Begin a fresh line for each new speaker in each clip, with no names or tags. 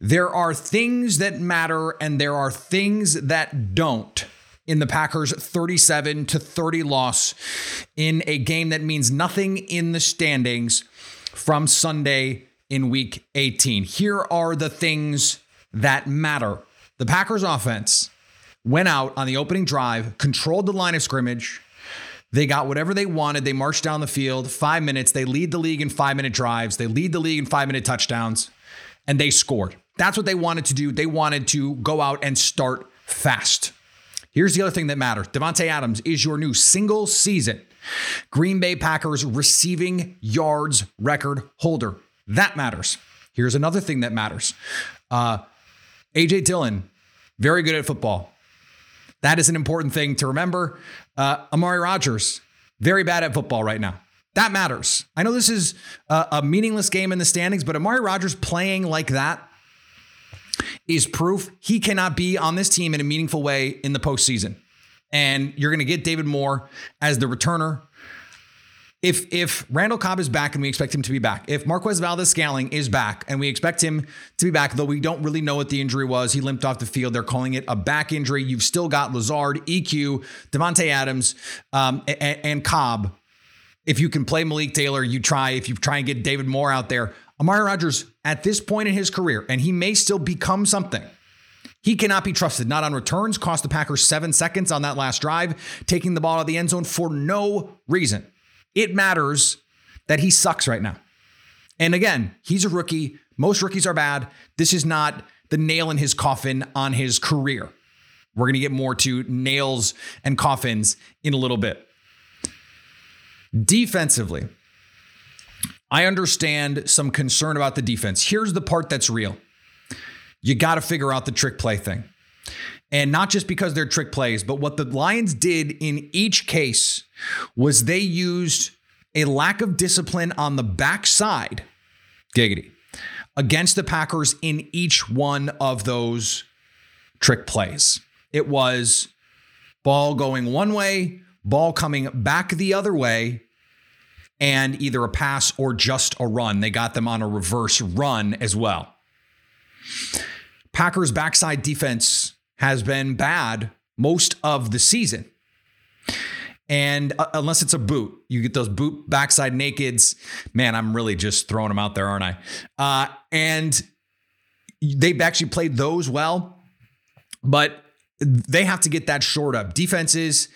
There are things that matter and there are things that don't in the Packers 37 to 30 loss in a game that means nothing in the standings from Sunday in week 18. Here are the things that matter. The Packers offense went out on the opening drive, controlled the line of scrimmage, they got whatever they wanted. They marched down the field, five minutes. They lead the league in five minute drives. They lead the league in five minute touchdowns, and they scored. That's what they wanted to do. They wanted to go out and start fast. Here's the other thing that matters Davante Adams is your new single season Green Bay Packers receiving yards record holder. That matters. Here's another thing that matters uh, AJ Dillon, very good at football. That is an important thing to remember. Uh, Amari Rodgers, very bad at football right now. That matters. I know this is a, a meaningless game in the standings, but Amari Rodgers playing like that is proof he cannot be on this team in a meaningful way in the postseason. And you're going to get David Moore as the returner. If if Randall Cobb is back and we expect him to be back, if Marquez Valdes-Scantling is back and we expect him to be back, though we don't really know what the injury was, he limped off the field. They're calling it a back injury. You've still got Lazard, EQ, Davante Adams, um, and, and Cobb. If you can play Malik Taylor, you try. If you try and get David Moore out there, Amari Rodgers at this point in his career, and he may still become something. He cannot be trusted. Not on returns. Cost the Packers seven seconds on that last drive, taking the ball out of the end zone for no reason. It matters that he sucks right now. And again, he's a rookie. Most rookies are bad. This is not the nail in his coffin on his career. We're going to get more to nails and coffins in a little bit. Defensively, I understand some concern about the defense. Here's the part that's real you got to figure out the trick play thing. And not just because they're trick plays, but what the Lions did in each case was they used a lack of discipline on the backside, giggity, against the Packers in each one of those trick plays. It was ball going one way, ball coming back the other way, and either a pass or just a run. They got them on a reverse run as well. Packers' backside defense has been bad most of the season. And uh, unless it's a boot, you get those boot backside nakeds. Man, I'm really just throwing them out there, aren't I? Uh, and they've actually played those well, but they have to get that short up. Defenses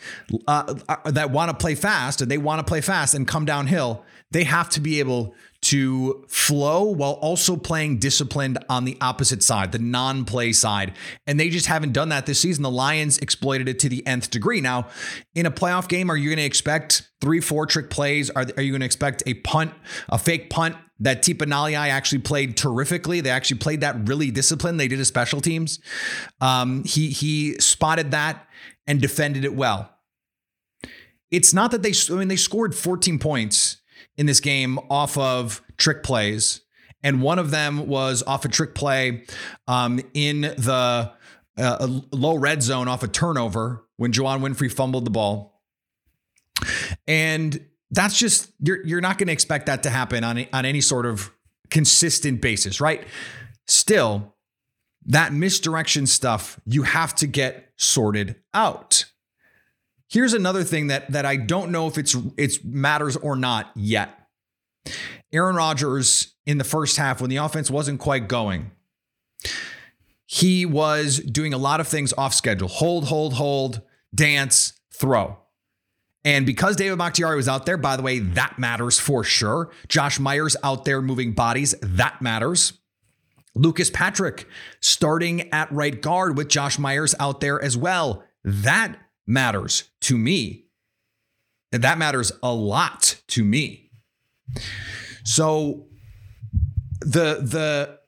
uh, uh, that want to play fast and they want to play fast and come downhill, they have to be able to flow while also playing disciplined on the opposite side, the non play side. And they just haven't done that this season. The Lions exploited it to the nth degree. Now, in a playoff game, are you going to expect three, four trick plays? Are, are you going to expect a punt, a fake punt that Tipa Galeai actually played terrifically? They actually played that really disciplined. They did a special teams. Um, he, he spotted that and defended it well. It's not that they, I mean, they scored 14 points in this game off of trick plays. And one of them was off a trick play um, in the uh, low red zone off a turnover when Juwann Winfree fumbled the ball. And that's just, you're, you're not going to expect that to happen on, on any sort of consistent basis, right? Still, that misdirection stuff, you have to get sorted out. Here's another thing that that I don't know if it's it's matters or not yet. Aaron Rodgers in the first half when the offense wasn't quite going, he was doing a lot of things off schedule. Hold, hold, hold, dance, throw. And because David Bakhtiari was out there, by the way, that matters for sure. Josh Myers out there moving bodies, that matters. Lucas Patrick starting at right guard with Josh Myers out there as well. That matters to me. That matters a lot to me. So the the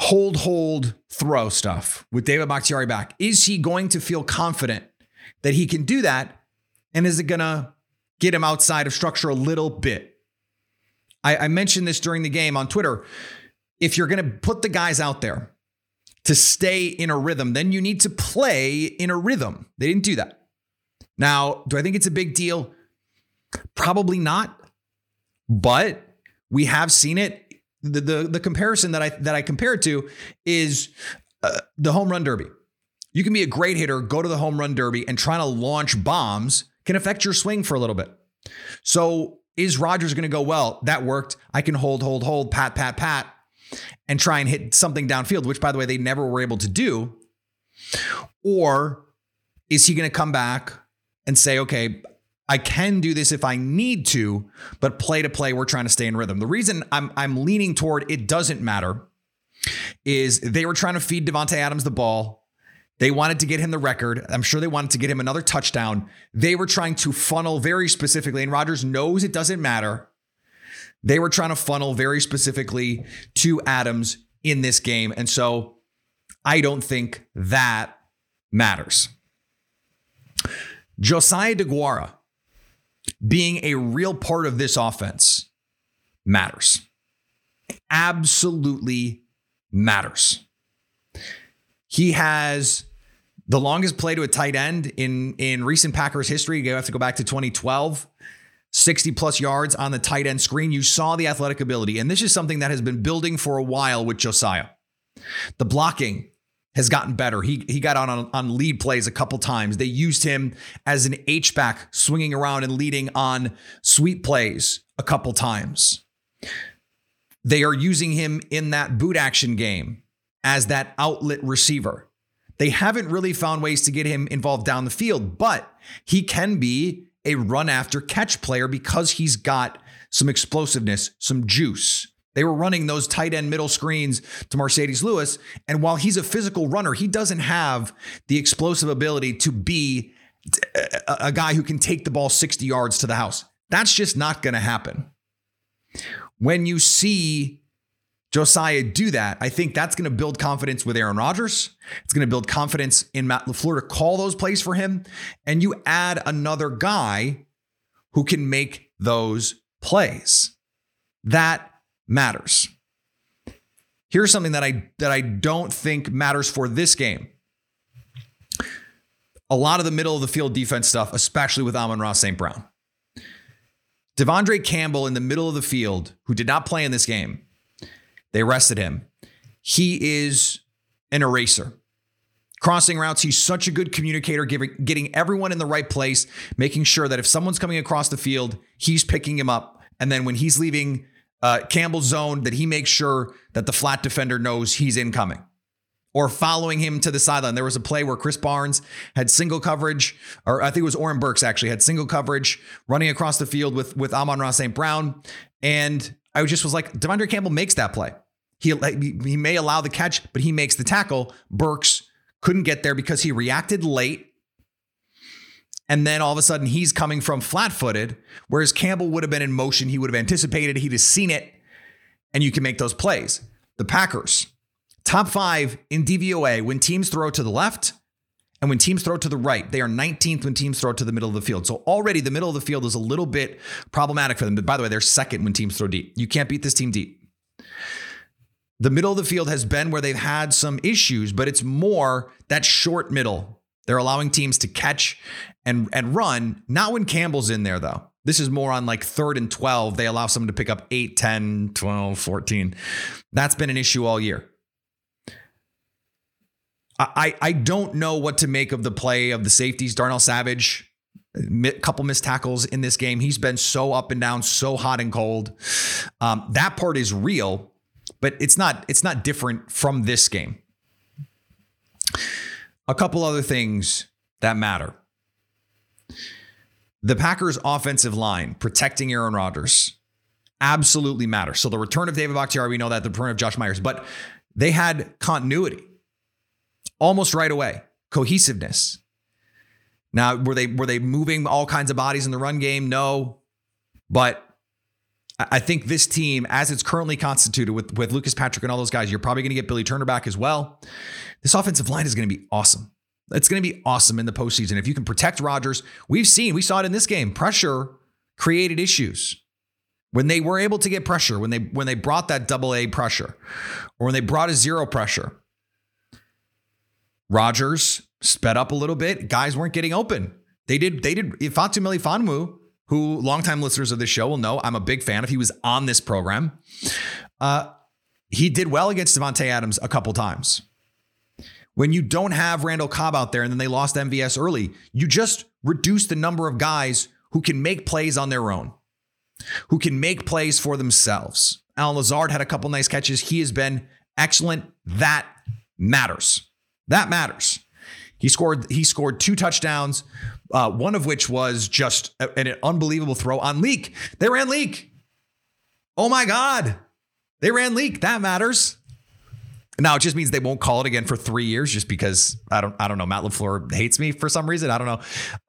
hold hold throw stuff with David Bakhtiari back. Is he going to feel confident that he can do that? And is it going to get him outside of structure a little bit? I, I mentioned this during the game on Twitter. If you're going to put the guys out there to stay in a rhythm, then you need to play in a rhythm. They didn't do that. Now, do I think it's a big deal? Probably not. But we have seen it. The, the, the comparison that I that I compare it to is uh, the home run derby. You can be a great hitter, go to the home run derby, and try to launch bombs can affect your swing for a little bit. So is Rodgers going to go, well, that worked. I can hold, hold, hold, pat, pat, pat, and try and hit something downfield, which, by the way, they never were able to do? Or is he going to come back and say, okay, I can do this if I need to, but play to play, we're trying to stay in rhythm. The reason I'm, I'm leaning toward it doesn't matter is they were trying to feed Davante Adams the ball they wanted to get him the record. I'm sure they wanted to get him another touchdown. They were trying to funnel very specifically, and Rodgers knows it doesn't matter. They were trying to funnel very specifically to Adams in this game. And so I don't think that matters. Josiah DeGuara being a real part of this offense matters. Absolutely matters. He has the longest play to a tight end in in recent Packers history. You have to go back to 2012. 60 plus yards on the tight end screen. You saw the athletic ability. And this is something that has been building for a while with Josiah. The blocking has gotten better. He, he got on, on lead plays a couple times. They used him as an H-back, swinging around and leading on sweep plays a couple times. They are using him in that boot action game as that outlet receiver. They haven't really found ways to get him involved down the field, but he can be a run after catch player because he's got some explosiveness, some juice. They were running those tight end middle screens to Marcedes Lewis. And while he's a physical runner, he doesn't have the explosive ability to be uh, a, guy who can take the ball 60 yards to the house. That's just not going to happen. When you see Josiah do that, I think that's going to build confidence with Aaron Rodgers. It's going to build confidence in Matt LaFleur to call those plays for him. And you add another guy who can make those plays. That matters. Here's something that I that I don't think matters for this game. A lot of the middle of the field defense stuff, especially with Amon-Ra St. Brown. De'Vondre Campbell in the middle of the field, who did not play in this game, they arrested him. He is an eraser. Crossing routes, he's such a good communicator, giving, getting everyone in the right place, making sure that if someone's coming across the field, he's picking him up. And then when he's leaving uh, Campbell's zone, that he makes sure that the flat defender knows he's incoming or following him to the sideline. There was a play where Krys Barnes had single coverage, or I think it was Oren Burks actually had single coverage running across the field with, with Amon-Ra St. Brown. And I just was like, De'Vondre Campbell makes that play. He, he may allow the catch, but he makes the tackle. Burks couldn't get there because he reacted late. And then all of a sudden he's coming from flat footed, whereas Campbell would have been in motion. He would have anticipated, he'd have seen it, and you can make those plays. The Packers, top five in DVOA when teams throw to the left and when teams throw to the right. They are 19th when teams throw to the middle of the field. So already the middle of the field is a little bit problematic for them. But by the way, they're second when teams throw deep. You can't beat this team deep. The middle of the field has been where they've had some issues, but it's more that short middle. They're allowing teams to catch and and run. Not when Campbell's in there though. This is more on like third and 12. They allow someone to pick up 8, 10, 12, 14. That's been an issue all year. I, I don't know what to make of the play of the safeties. Darnell Savage, a couple missed tackles in this game. He's been so up and down, so hot and cold. Um, that part is real but it's not it's not different from this game. A couple other things that matter. The Packers offensive line protecting Aaron Rodgers absolutely matters. So the return of David Bakhtiari, we know that the return of Josh Myers, but they had continuity almost right away, cohesiveness. Now, were they were they moving all kinds of bodies in the run game? No, but I think this team, as it's currently constituted with with Lucas Patrick and all those guys, you're probably going to get Billy Turner back as well. This offensive line is going to be awesome. It's going to be awesome in the postseason if you can protect Rodgers. We've seen, we saw it in this game. Pressure created issues when they were able to get pressure. When they when they brought that double A pressure, or when they brought a zero pressure, Rodgers sped up a little bit. Guys weren't getting open. They did. They did. Fatu Melifonwu, who longtime listeners of this show will know, I'm a big fan of. He was on this program. Uh, he did well against Davante Adams a couple times. When you don't have Randall Cobb out there and then they lost MVS early, you just reduce the number of guys who can make plays on their own, who can make plays for themselves. Allen Lazard had a couple nice catches. He has been excellent. That matters. That matters. He scored. He scored two touchdowns, uh, one of which was just an unbelievable throw on Leak. They ran Leak. Oh my God, they ran Leak. That matters. Now it just means they won't call it again for three years, just because I don't. I don't know. Matt Lafleur hates me for some reason. I don't know.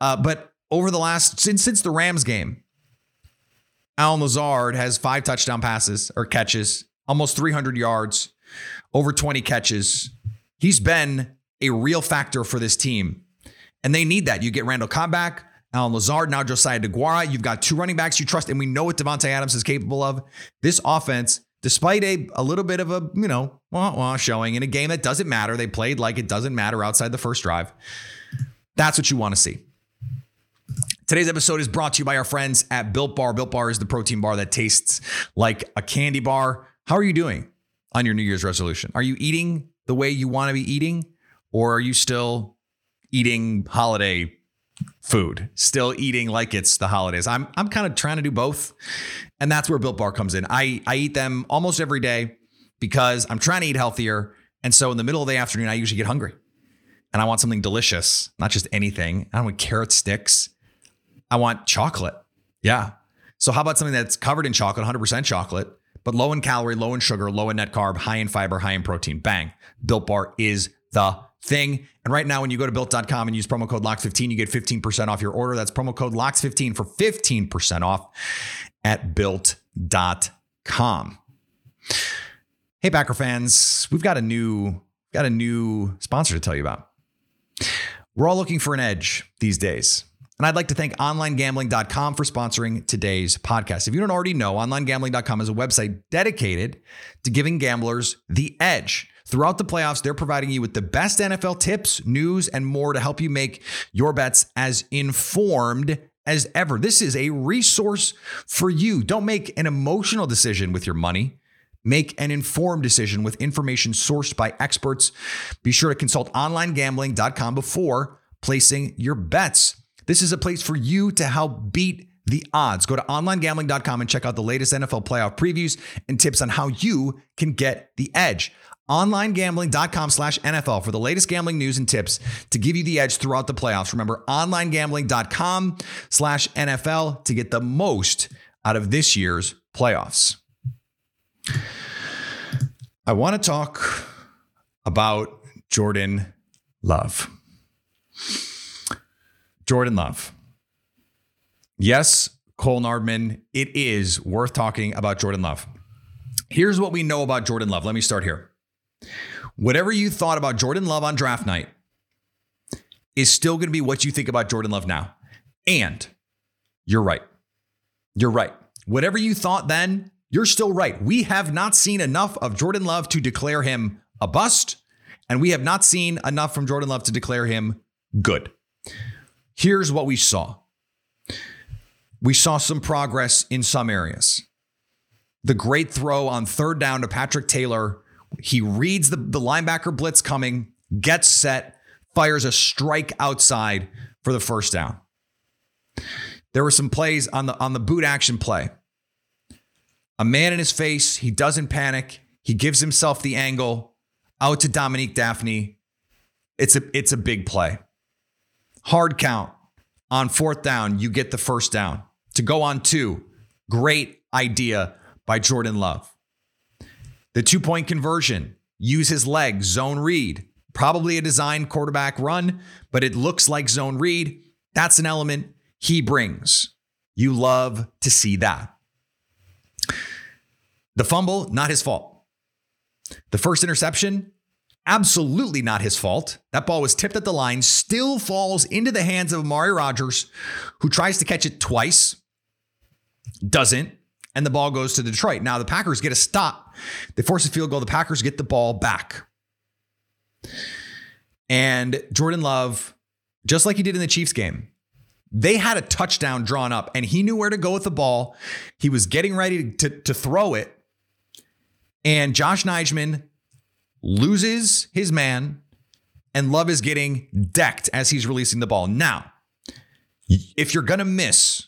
Uh, but over the last since since the Rams game, Allen Lazard has five touchdown passes or catches, almost 300 yards, over 20 catches. He's been a real factor for this team. And they need that. You get Randall Cobb back, Allen Lazard, now Josiah DeGuara. You've got two running backs you trust, and we know what Davante Adams is capable of. This offense, despite a, a little bit of a, you know, wah, wah showing in a game that doesn't matter, they played like it doesn't matter outside the first drive. That's what you want to see. Today's episode is brought to you by our friends at Built Bar. Built Bar is the protein bar that tastes like a candy bar. How are you doing on your New Year's resolution? Are you eating the way you want to be eating? Or are you still eating holiday food, still eating like it's the holidays? I'm I'm kind of trying to do both. And that's where Built Bar comes in. I, I eat them almost every day because I'm trying to eat healthier. And so in the middle of the afternoon, I usually get hungry. And I want something delicious, not just anything. I don't want carrot sticks. I want chocolate. Yeah. So how about something that's covered in chocolate, 100% chocolate, but low in calorie, low in sugar, low in net carb, high in fiber, high in protein? Bang. Built Bar is the thing. And right now, when you go to built.com and use promo code LOCKS15, you get 15% off your order. That's promo code LOCKS15 for 15% off at built.com. Hey, Packer fans, we've got a new got a new sponsor to tell you about. We're all looking for an edge these days. And I'd like to thank onlinegambling.com for sponsoring today's podcast. If you don't already know, onlinegambling.com is a website dedicated to giving gamblers the edge. Throughout the playoffs, they're providing you with the best NFL tips, news, and more to help you make your bets as informed as ever. This is a resource for you. Don't make an emotional decision with your money. Make an informed decision with information sourced by experts. Be sure to consult onlinegambling.com before placing your bets. This is a place for you to help beat the odds. Go to onlinegambling.com and check out the latest NFL playoff previews and tips on how you can get the edge. OnlineGambling.com slash NFL for the latest gambling news and tips to give you the edge throughout the playoffs. Remember, OnlineGambling.com slash NFL to get the most out of this year's playoffs. I want to talk about Jordan Love. Jordan Love. Yes, Cole Nardman, it is worth talking about Jordan Love. Here's what we know about Jordan Love. Let me start here. Whatever you thought about Jordan Love on draft night is still going to be what you think about Jordan Love now. And you're right. You're right. Whatever you thought then, you're still right. We have not seen enough of Jordan Love to declare him a bust, and we have not seen enough from Jordan Love to declare him good. Here's what we saw we saw some progress in some areas. The great throw on third down to Patrick Taylor. He reads the, the linebacker blitz coming, gets set, fires a strike outside for the first down. There were some plays on the on the boot action play. A man in his face, he doesn't panic. He gives himself the angle out to Dominique Dafney. It's a it's a big play. Hard count. On fourth down, you get the first down. To go on two, great idea by Jordan Love. The two point conversion, use his legs, zone read. Probably a designed quarterback run, but it looks like zone read. That's an element he brings. You love to see that. The fumble, not his fault. The first interception, absolutely not his fault. That ball was tipped at the line, still falls into the hands of Amari Rodgers, who tries to catch it twice, doesn't, and the ball goes to Detroit. Now the Packers get a stop. They force a field goal. The Packers get the ball back. And Jordan Love, just like he did in the Chiefs game, they had a touchdown drawn up and he knew where to go with the ball. He was getting ready to, to throw it. And Yosh Nijman loses his man, and Love is getting decked as he's releasing the ball. Now, if you're going to miss,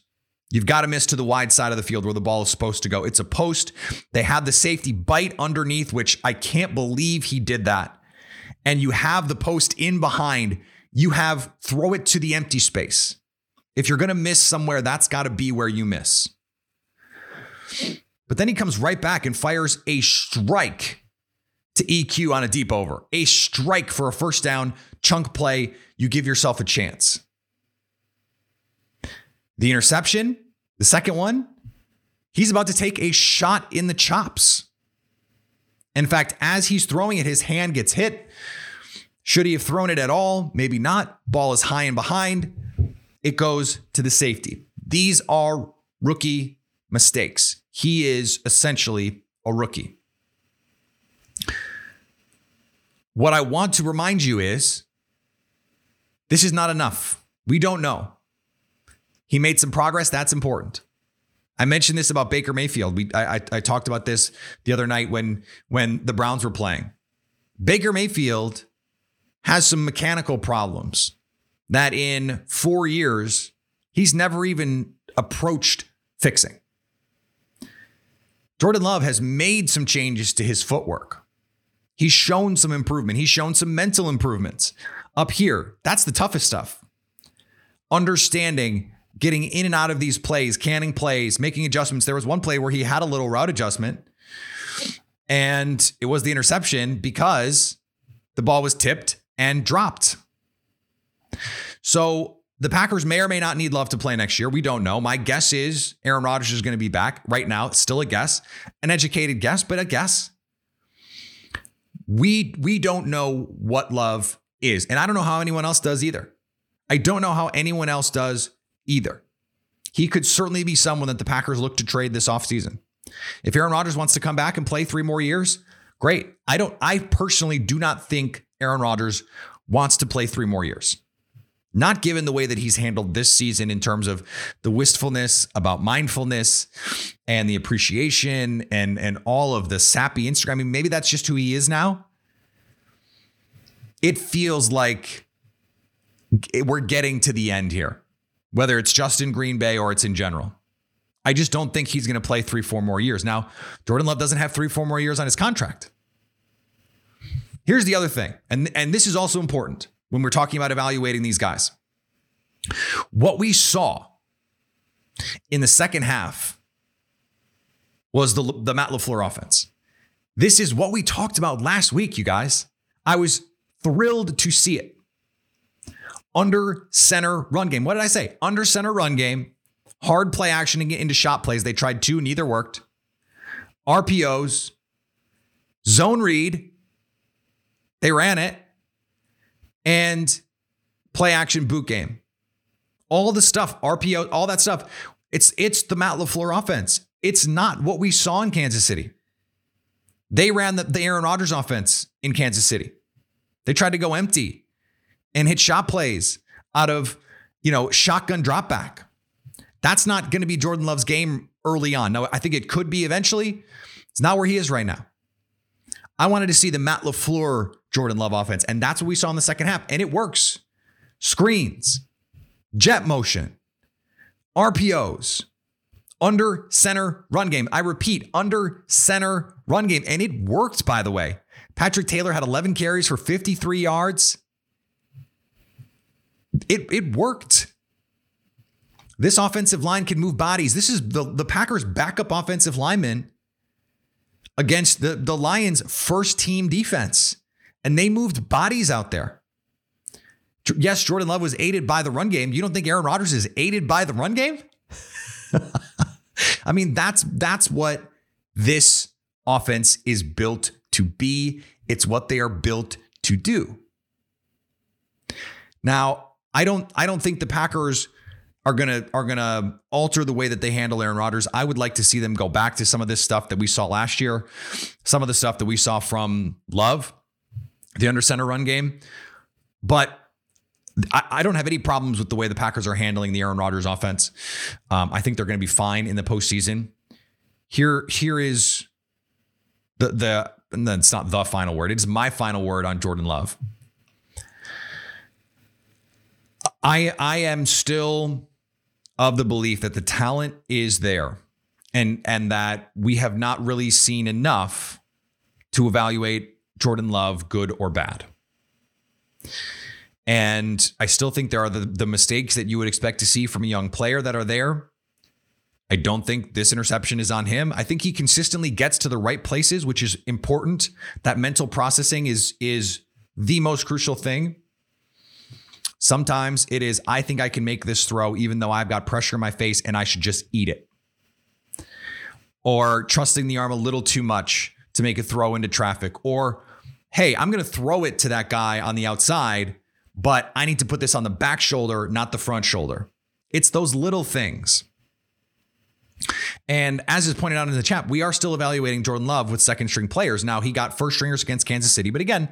you've got to miss to the wide side of the field where the ball is supposed to go. It's a post. They have the safety bite underneath, which I can't believe he did that. And you have the post in behind. You have throw it to the empty space. If you're going to miss somewhere, that's got to be where you miss. But then he comes right back and fires a strike to EQ on a deep over. A strike for a first down, chunk play. You give yourself a chance. The interception, the second one, he's about to take a shot in the chops. In fact, as he's throwing it, his hand gets hit. Should he have thrown it at all? Maybe not. Ball is high and behind. It goes to the safety. These are rookie mistakes. He is essentially a rookie. What I want to remind you is this is not enough. We don't know. He made some progress. That's important. I mentioned this about Baker Mayfield. We I, I, I talked about this the other night when when the Browns were playing. Baker Mayfield has some mechanical problems that in four years he's never even approached fixing. Jordan Love has made some changes to his footwork. He's shown some improvement. He's shown some mental improvements. Up here, that's the toughest stuff. Understanding, getting in and out of these plays, canning plays, making adjustments. There was one play where he had a little route adjustment, and it was the interception because the ball was tipped and dropped. So the Packers may or may not need Love to play next year. We don't know. My guess is Aaron Rodgers is going to be back right now. It's still a guess, an educated guess, but a guess. We we don't know what Love is, and I don't know how anyone else does either. I don't know how anyone else does either. He could certainly be someone that the Packers look to trade this offseason. If Aaron Rodgers wants to come back and play three more years, great. I don't I personally do not think Aaron Rodgers wants to play three more years. Not given the way that he's handled this season in terms of the wistfulness about mindfulness and the appreciation and and all of the sappy Instagram. I mean, maybe that's just who he is now. It feels like we're getting to the end here, whether it's just in Green Bay or it's in general. I just don't think he's going to play three, four more years. Now, Jordan Love doesn't have three, four more years on his contract. Here's the other thing, and, and this is also important when we're talking about evaluating these guys. What we saw in the second half was the, the Matt LaFleur offense. This is what we talked about last week, you guys. I was thrilled to see it. Under center run game. What did I say? Under center run game, hard play action and get into shot plays. They tried two, neither worked. RPOs, zone read, they ran it and play action boot game. All the stuff, RPO, all that stuff. It's it's the Matt LaFleur offense. It's not what we saw in Kansas City. They ran the, the Aaron Rodgers offense in Kansas City. They tried to go empty and hit shot plays out of, you know, shotgun drop back. That's not going to be Jordan Love's game early on. Now, I think it could be eventually. It's not where he is right now. I wanted to see the Matt LaFleur Jordan Love offense. And that's what we saw in the second half. And it works. Screens, jet motion, RPOs, under center run game. I repeat, under center run game. And it worked, by the way. Patrick Taylor had 11 carries for 53 yards. It, it worked. This offensive line can move bodies. This is the, the Packers' backup offensive lineman against the, the Lions' first team defense, and they moved bodies out there. Yes, Jordan Love was aided by the run game. You don't think Aaron Rodgers is aided by the run game? I mean, that's that's what this offense is built to be. It's what they are built to do. Now, I don't I don't think the Packers are gonna are gonna alter the way that they handle Aaron Rodgers. I would like to see them go back to some of this stuff that we saw last year, some of the stuff that we saw from Love, the under center run game. But I, I don't have any problems with the way the Packers are handling the Aaron Rodgers offense. Um, I think they're going to be fine in the postseason. Here, here is the the and then it's not the final word. It is my final word on Jordan Love. I I am still of the belief that the talent is there and and that we have not really seen enough to evaluate Jordan Love good or bad. And I still think there are the, the mistakes that you would expect to see from a young player that are there. I don't think this interception is on him. I think he consistently gets to the right places, which is important. That mental processing is is the most crucial thing. Sometimes it is, I think I can make this throw even though I've got pressure in my face and I should just eat it. Or trusting the arm a little too much to make a throw into traffic. Or, hey, I'm going to throw it to that guy on the outside, but I need to put this on the back shoulder, not the front shoulder. It's those little things. And as is pointed out in the chat, we are still evaluating Jordan Love with second string players. Now, he got first stringers against Kansas City, but again,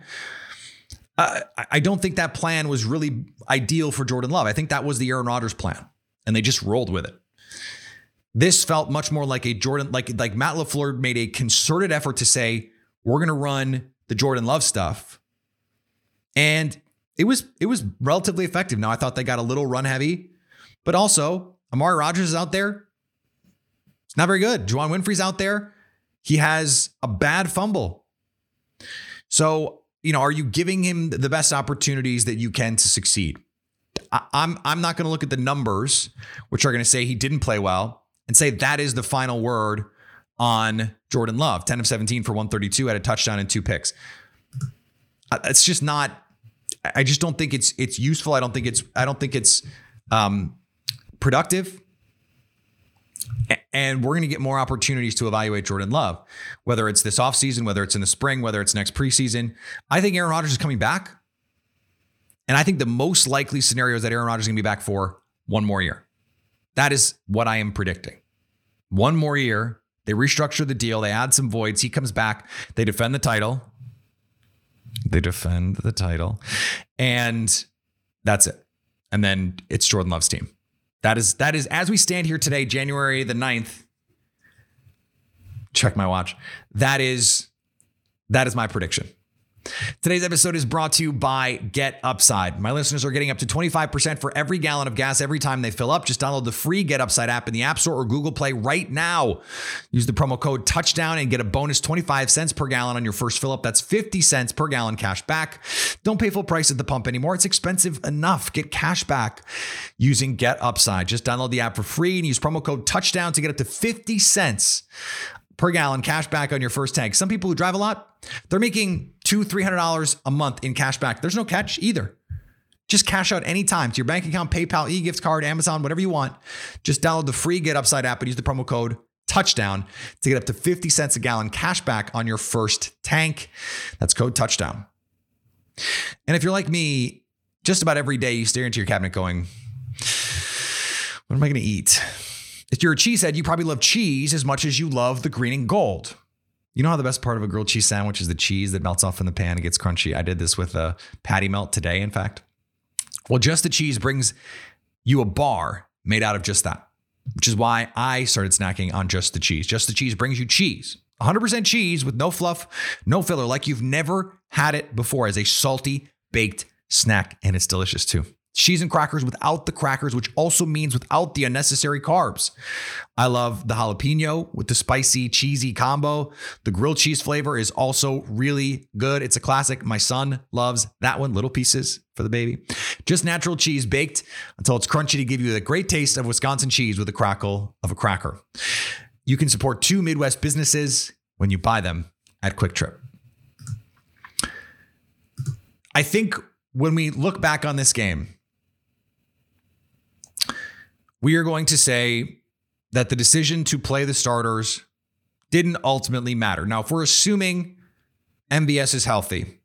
uh, I don't think that plan was really ideal for Jordan Love. I think that was the Aaron Rodgers plan, and they just rolled with it. This felt much more like a Jordan, like like Matt LaFleur made a concerted effort to say we're going to run the Jordan Love stuff, and it was it was relatively effective. Now I thought they got a little run heavy, but also Amari Rodgers is out there. It's not very good. Juwann Winfree's out there. He has a bad fumble. So you know, are you giving him the best opportunities that you can to succeed? I'm I'm not going to look at the numbers, which are going to say he didn't play well, and say that is the final word on Jordan Love. 10 of 17 for 132, had a touchdown and two picks. It's just not. I just don't think it's it's useful. I don't think it's I don't think it's um, productive and we're going to get more opportunities to evaluate Jordan Love, whether it's this offseason, whether it's in the spring, whether it's next preseason. I think Aaron Rodgers is coming back. And I think the most likely scenario is that Aaron Rodgers is going to be back for one more year. That is what I am predicting. One more year. They restructure the deal, they add some voids. He comes back, they defend the title. They defend the title. And that's it. And then it's Jordan Love's team. That is that is as we stand here today, January the 9th. Check my watch. That is that is my prediction. Today's episode is brought to you by Get Upside. My listeners are getting up to 25% for every gallon of gas every time they fill up. Just download the free Get Upside app in the App Store or Google Play right now. Use the promo code touchdown and get a bonus 25 cents per gallon on your first fill up. That's 50 cents per gallon cash back. Don't pay full price at the pump anymore. It's expensive enough. Get cash back using Get Upside. Just download the app for free and use promo code touchdown to get up to 50 cents per gallon cash back on your first tank. Some people who drive a lot, they're making two, three hundred dollars a month in cash back. There's no catch either. Just cash out anytime to your bank account, PayPal, e-gift card, Amazon, whatever you want. Just download the free Get Upside app and use the promo code touchdown to get up to 50 cents a gallon cash back on your first tank. That's code touchdown. And if you're like me, just about every day you stare into your cabinet going, what am I going to eat? If you're a cheesehead, you probably love cheese as much as you love the green and gold. You know how the best part of a grilled cheese sandwich is the cheese that melts off in the pan and gets crunchy? I did this with a patty melt today, in fact. Well, just the cheese brings you a bar made out of just that, which is why I started snacking on just the cheese. Just the cheese brings you cheese. 100% cheese with no fluff, no filler, like you've never had it before as a salty baked snack. And it's delicious too cheese and crackers without the crackers, which also means without the unnecessary carbs. I love the jalapeno with the spicy, cheesy combo. The grilled cheese flavor is also really good. It's a classic. My son loves that one, little pieces for the baby. Just natural cheese baked until it's crunchy to give you the great taste of Wisconsin cheese with the crackle of a cracker. You can support two Midwest businesses when you buy them at Quick Trip. I think when we look back on this game, we are going to say that the decision to play the starters didn't ultimately matter. Now, if we're assuming MVS is healthy,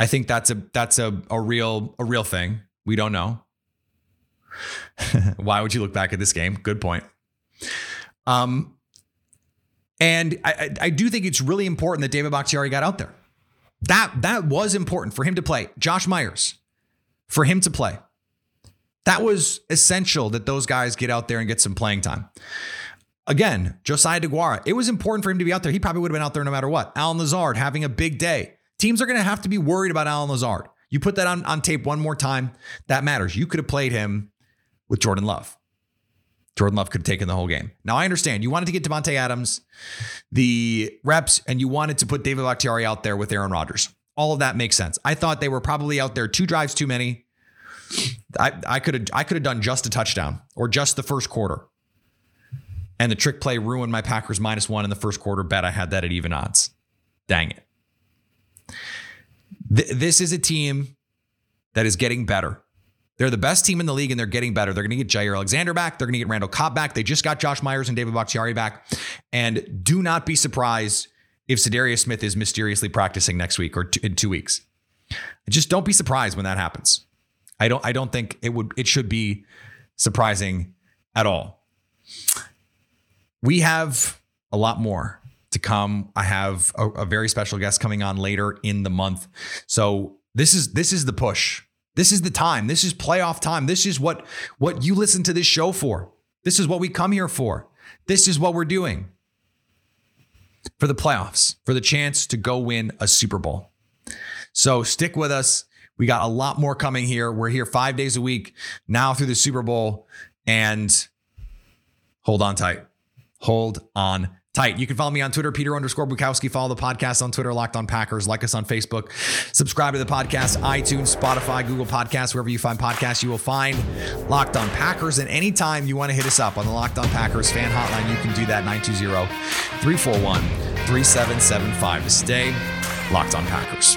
I think that's a that's a, a real a real thing. We don't know. Why would you look back at this game? Good point. Um, and I, I do think it's really important that David Bakhtiari got out there. That that was important for him to play. Josh Myers, for him to play. That was essential that those guys get out there and get some playing time. Again, Josiah DeGuara, it was important for him to be out there. He probably would have been out there no matter what. Allen Lazard having a big day. Teams are going to have to be worried about Allen Lazard. You put that on, on tape one more time, that matters. You could have played him with Jordan Love. Jordan Love could have taken the whole game. Now I understand you wanted to get Davante Adams the reps and you wanted to put David Bakhtiari out there with Aaron Rodgers. All of that makes sense. I thought they were probably out there two drives too many. I, could have I could have done just a touchdown or just the first quarter. And the trick play ruined my Packers minus one in the first quarter bet. I had that at even odds. Dang it. Th- this is a team that is getting better. They're the best team in the league and they're getting better. They're going to get Jaire Alexander back. They're going to get Randall Cobb back. They just got Josh Myers and David Bakhtiari back. And do not be surprised if Za'Darius Smith is mysteriously practicing next week or t- in two weeks. Just don't be surprised when that happens. I don't. I don't think it would. It should be surprising at all. We have a lot more to come. I have a, a very special guest coming on later in the month. So this is this is the push this is the time. This is playoff time. This is what what you listen to this show for. This is what we come here for. This is what we're doing. For the playoffs, for the chance to go win a Super Bowl. So stick with us. We got a lot more coming here. We're here 5 days a week now through the Super Bowl and hold on tight. Hold on tight. You can follow me on Twitter, Peter underscore Bukowski. Follow the podcast on Twitter, Locked on Packers. Like us on Facebook. Subscribe to the podcast, iTunes, Spotify, Google Podcasts, wherever you find podcasts, you will find Locked on Packers. And anytime you want to hit us up on the Locked on Packers fan hotline, you can do that 920 341 3775 to stay Locked on Packers.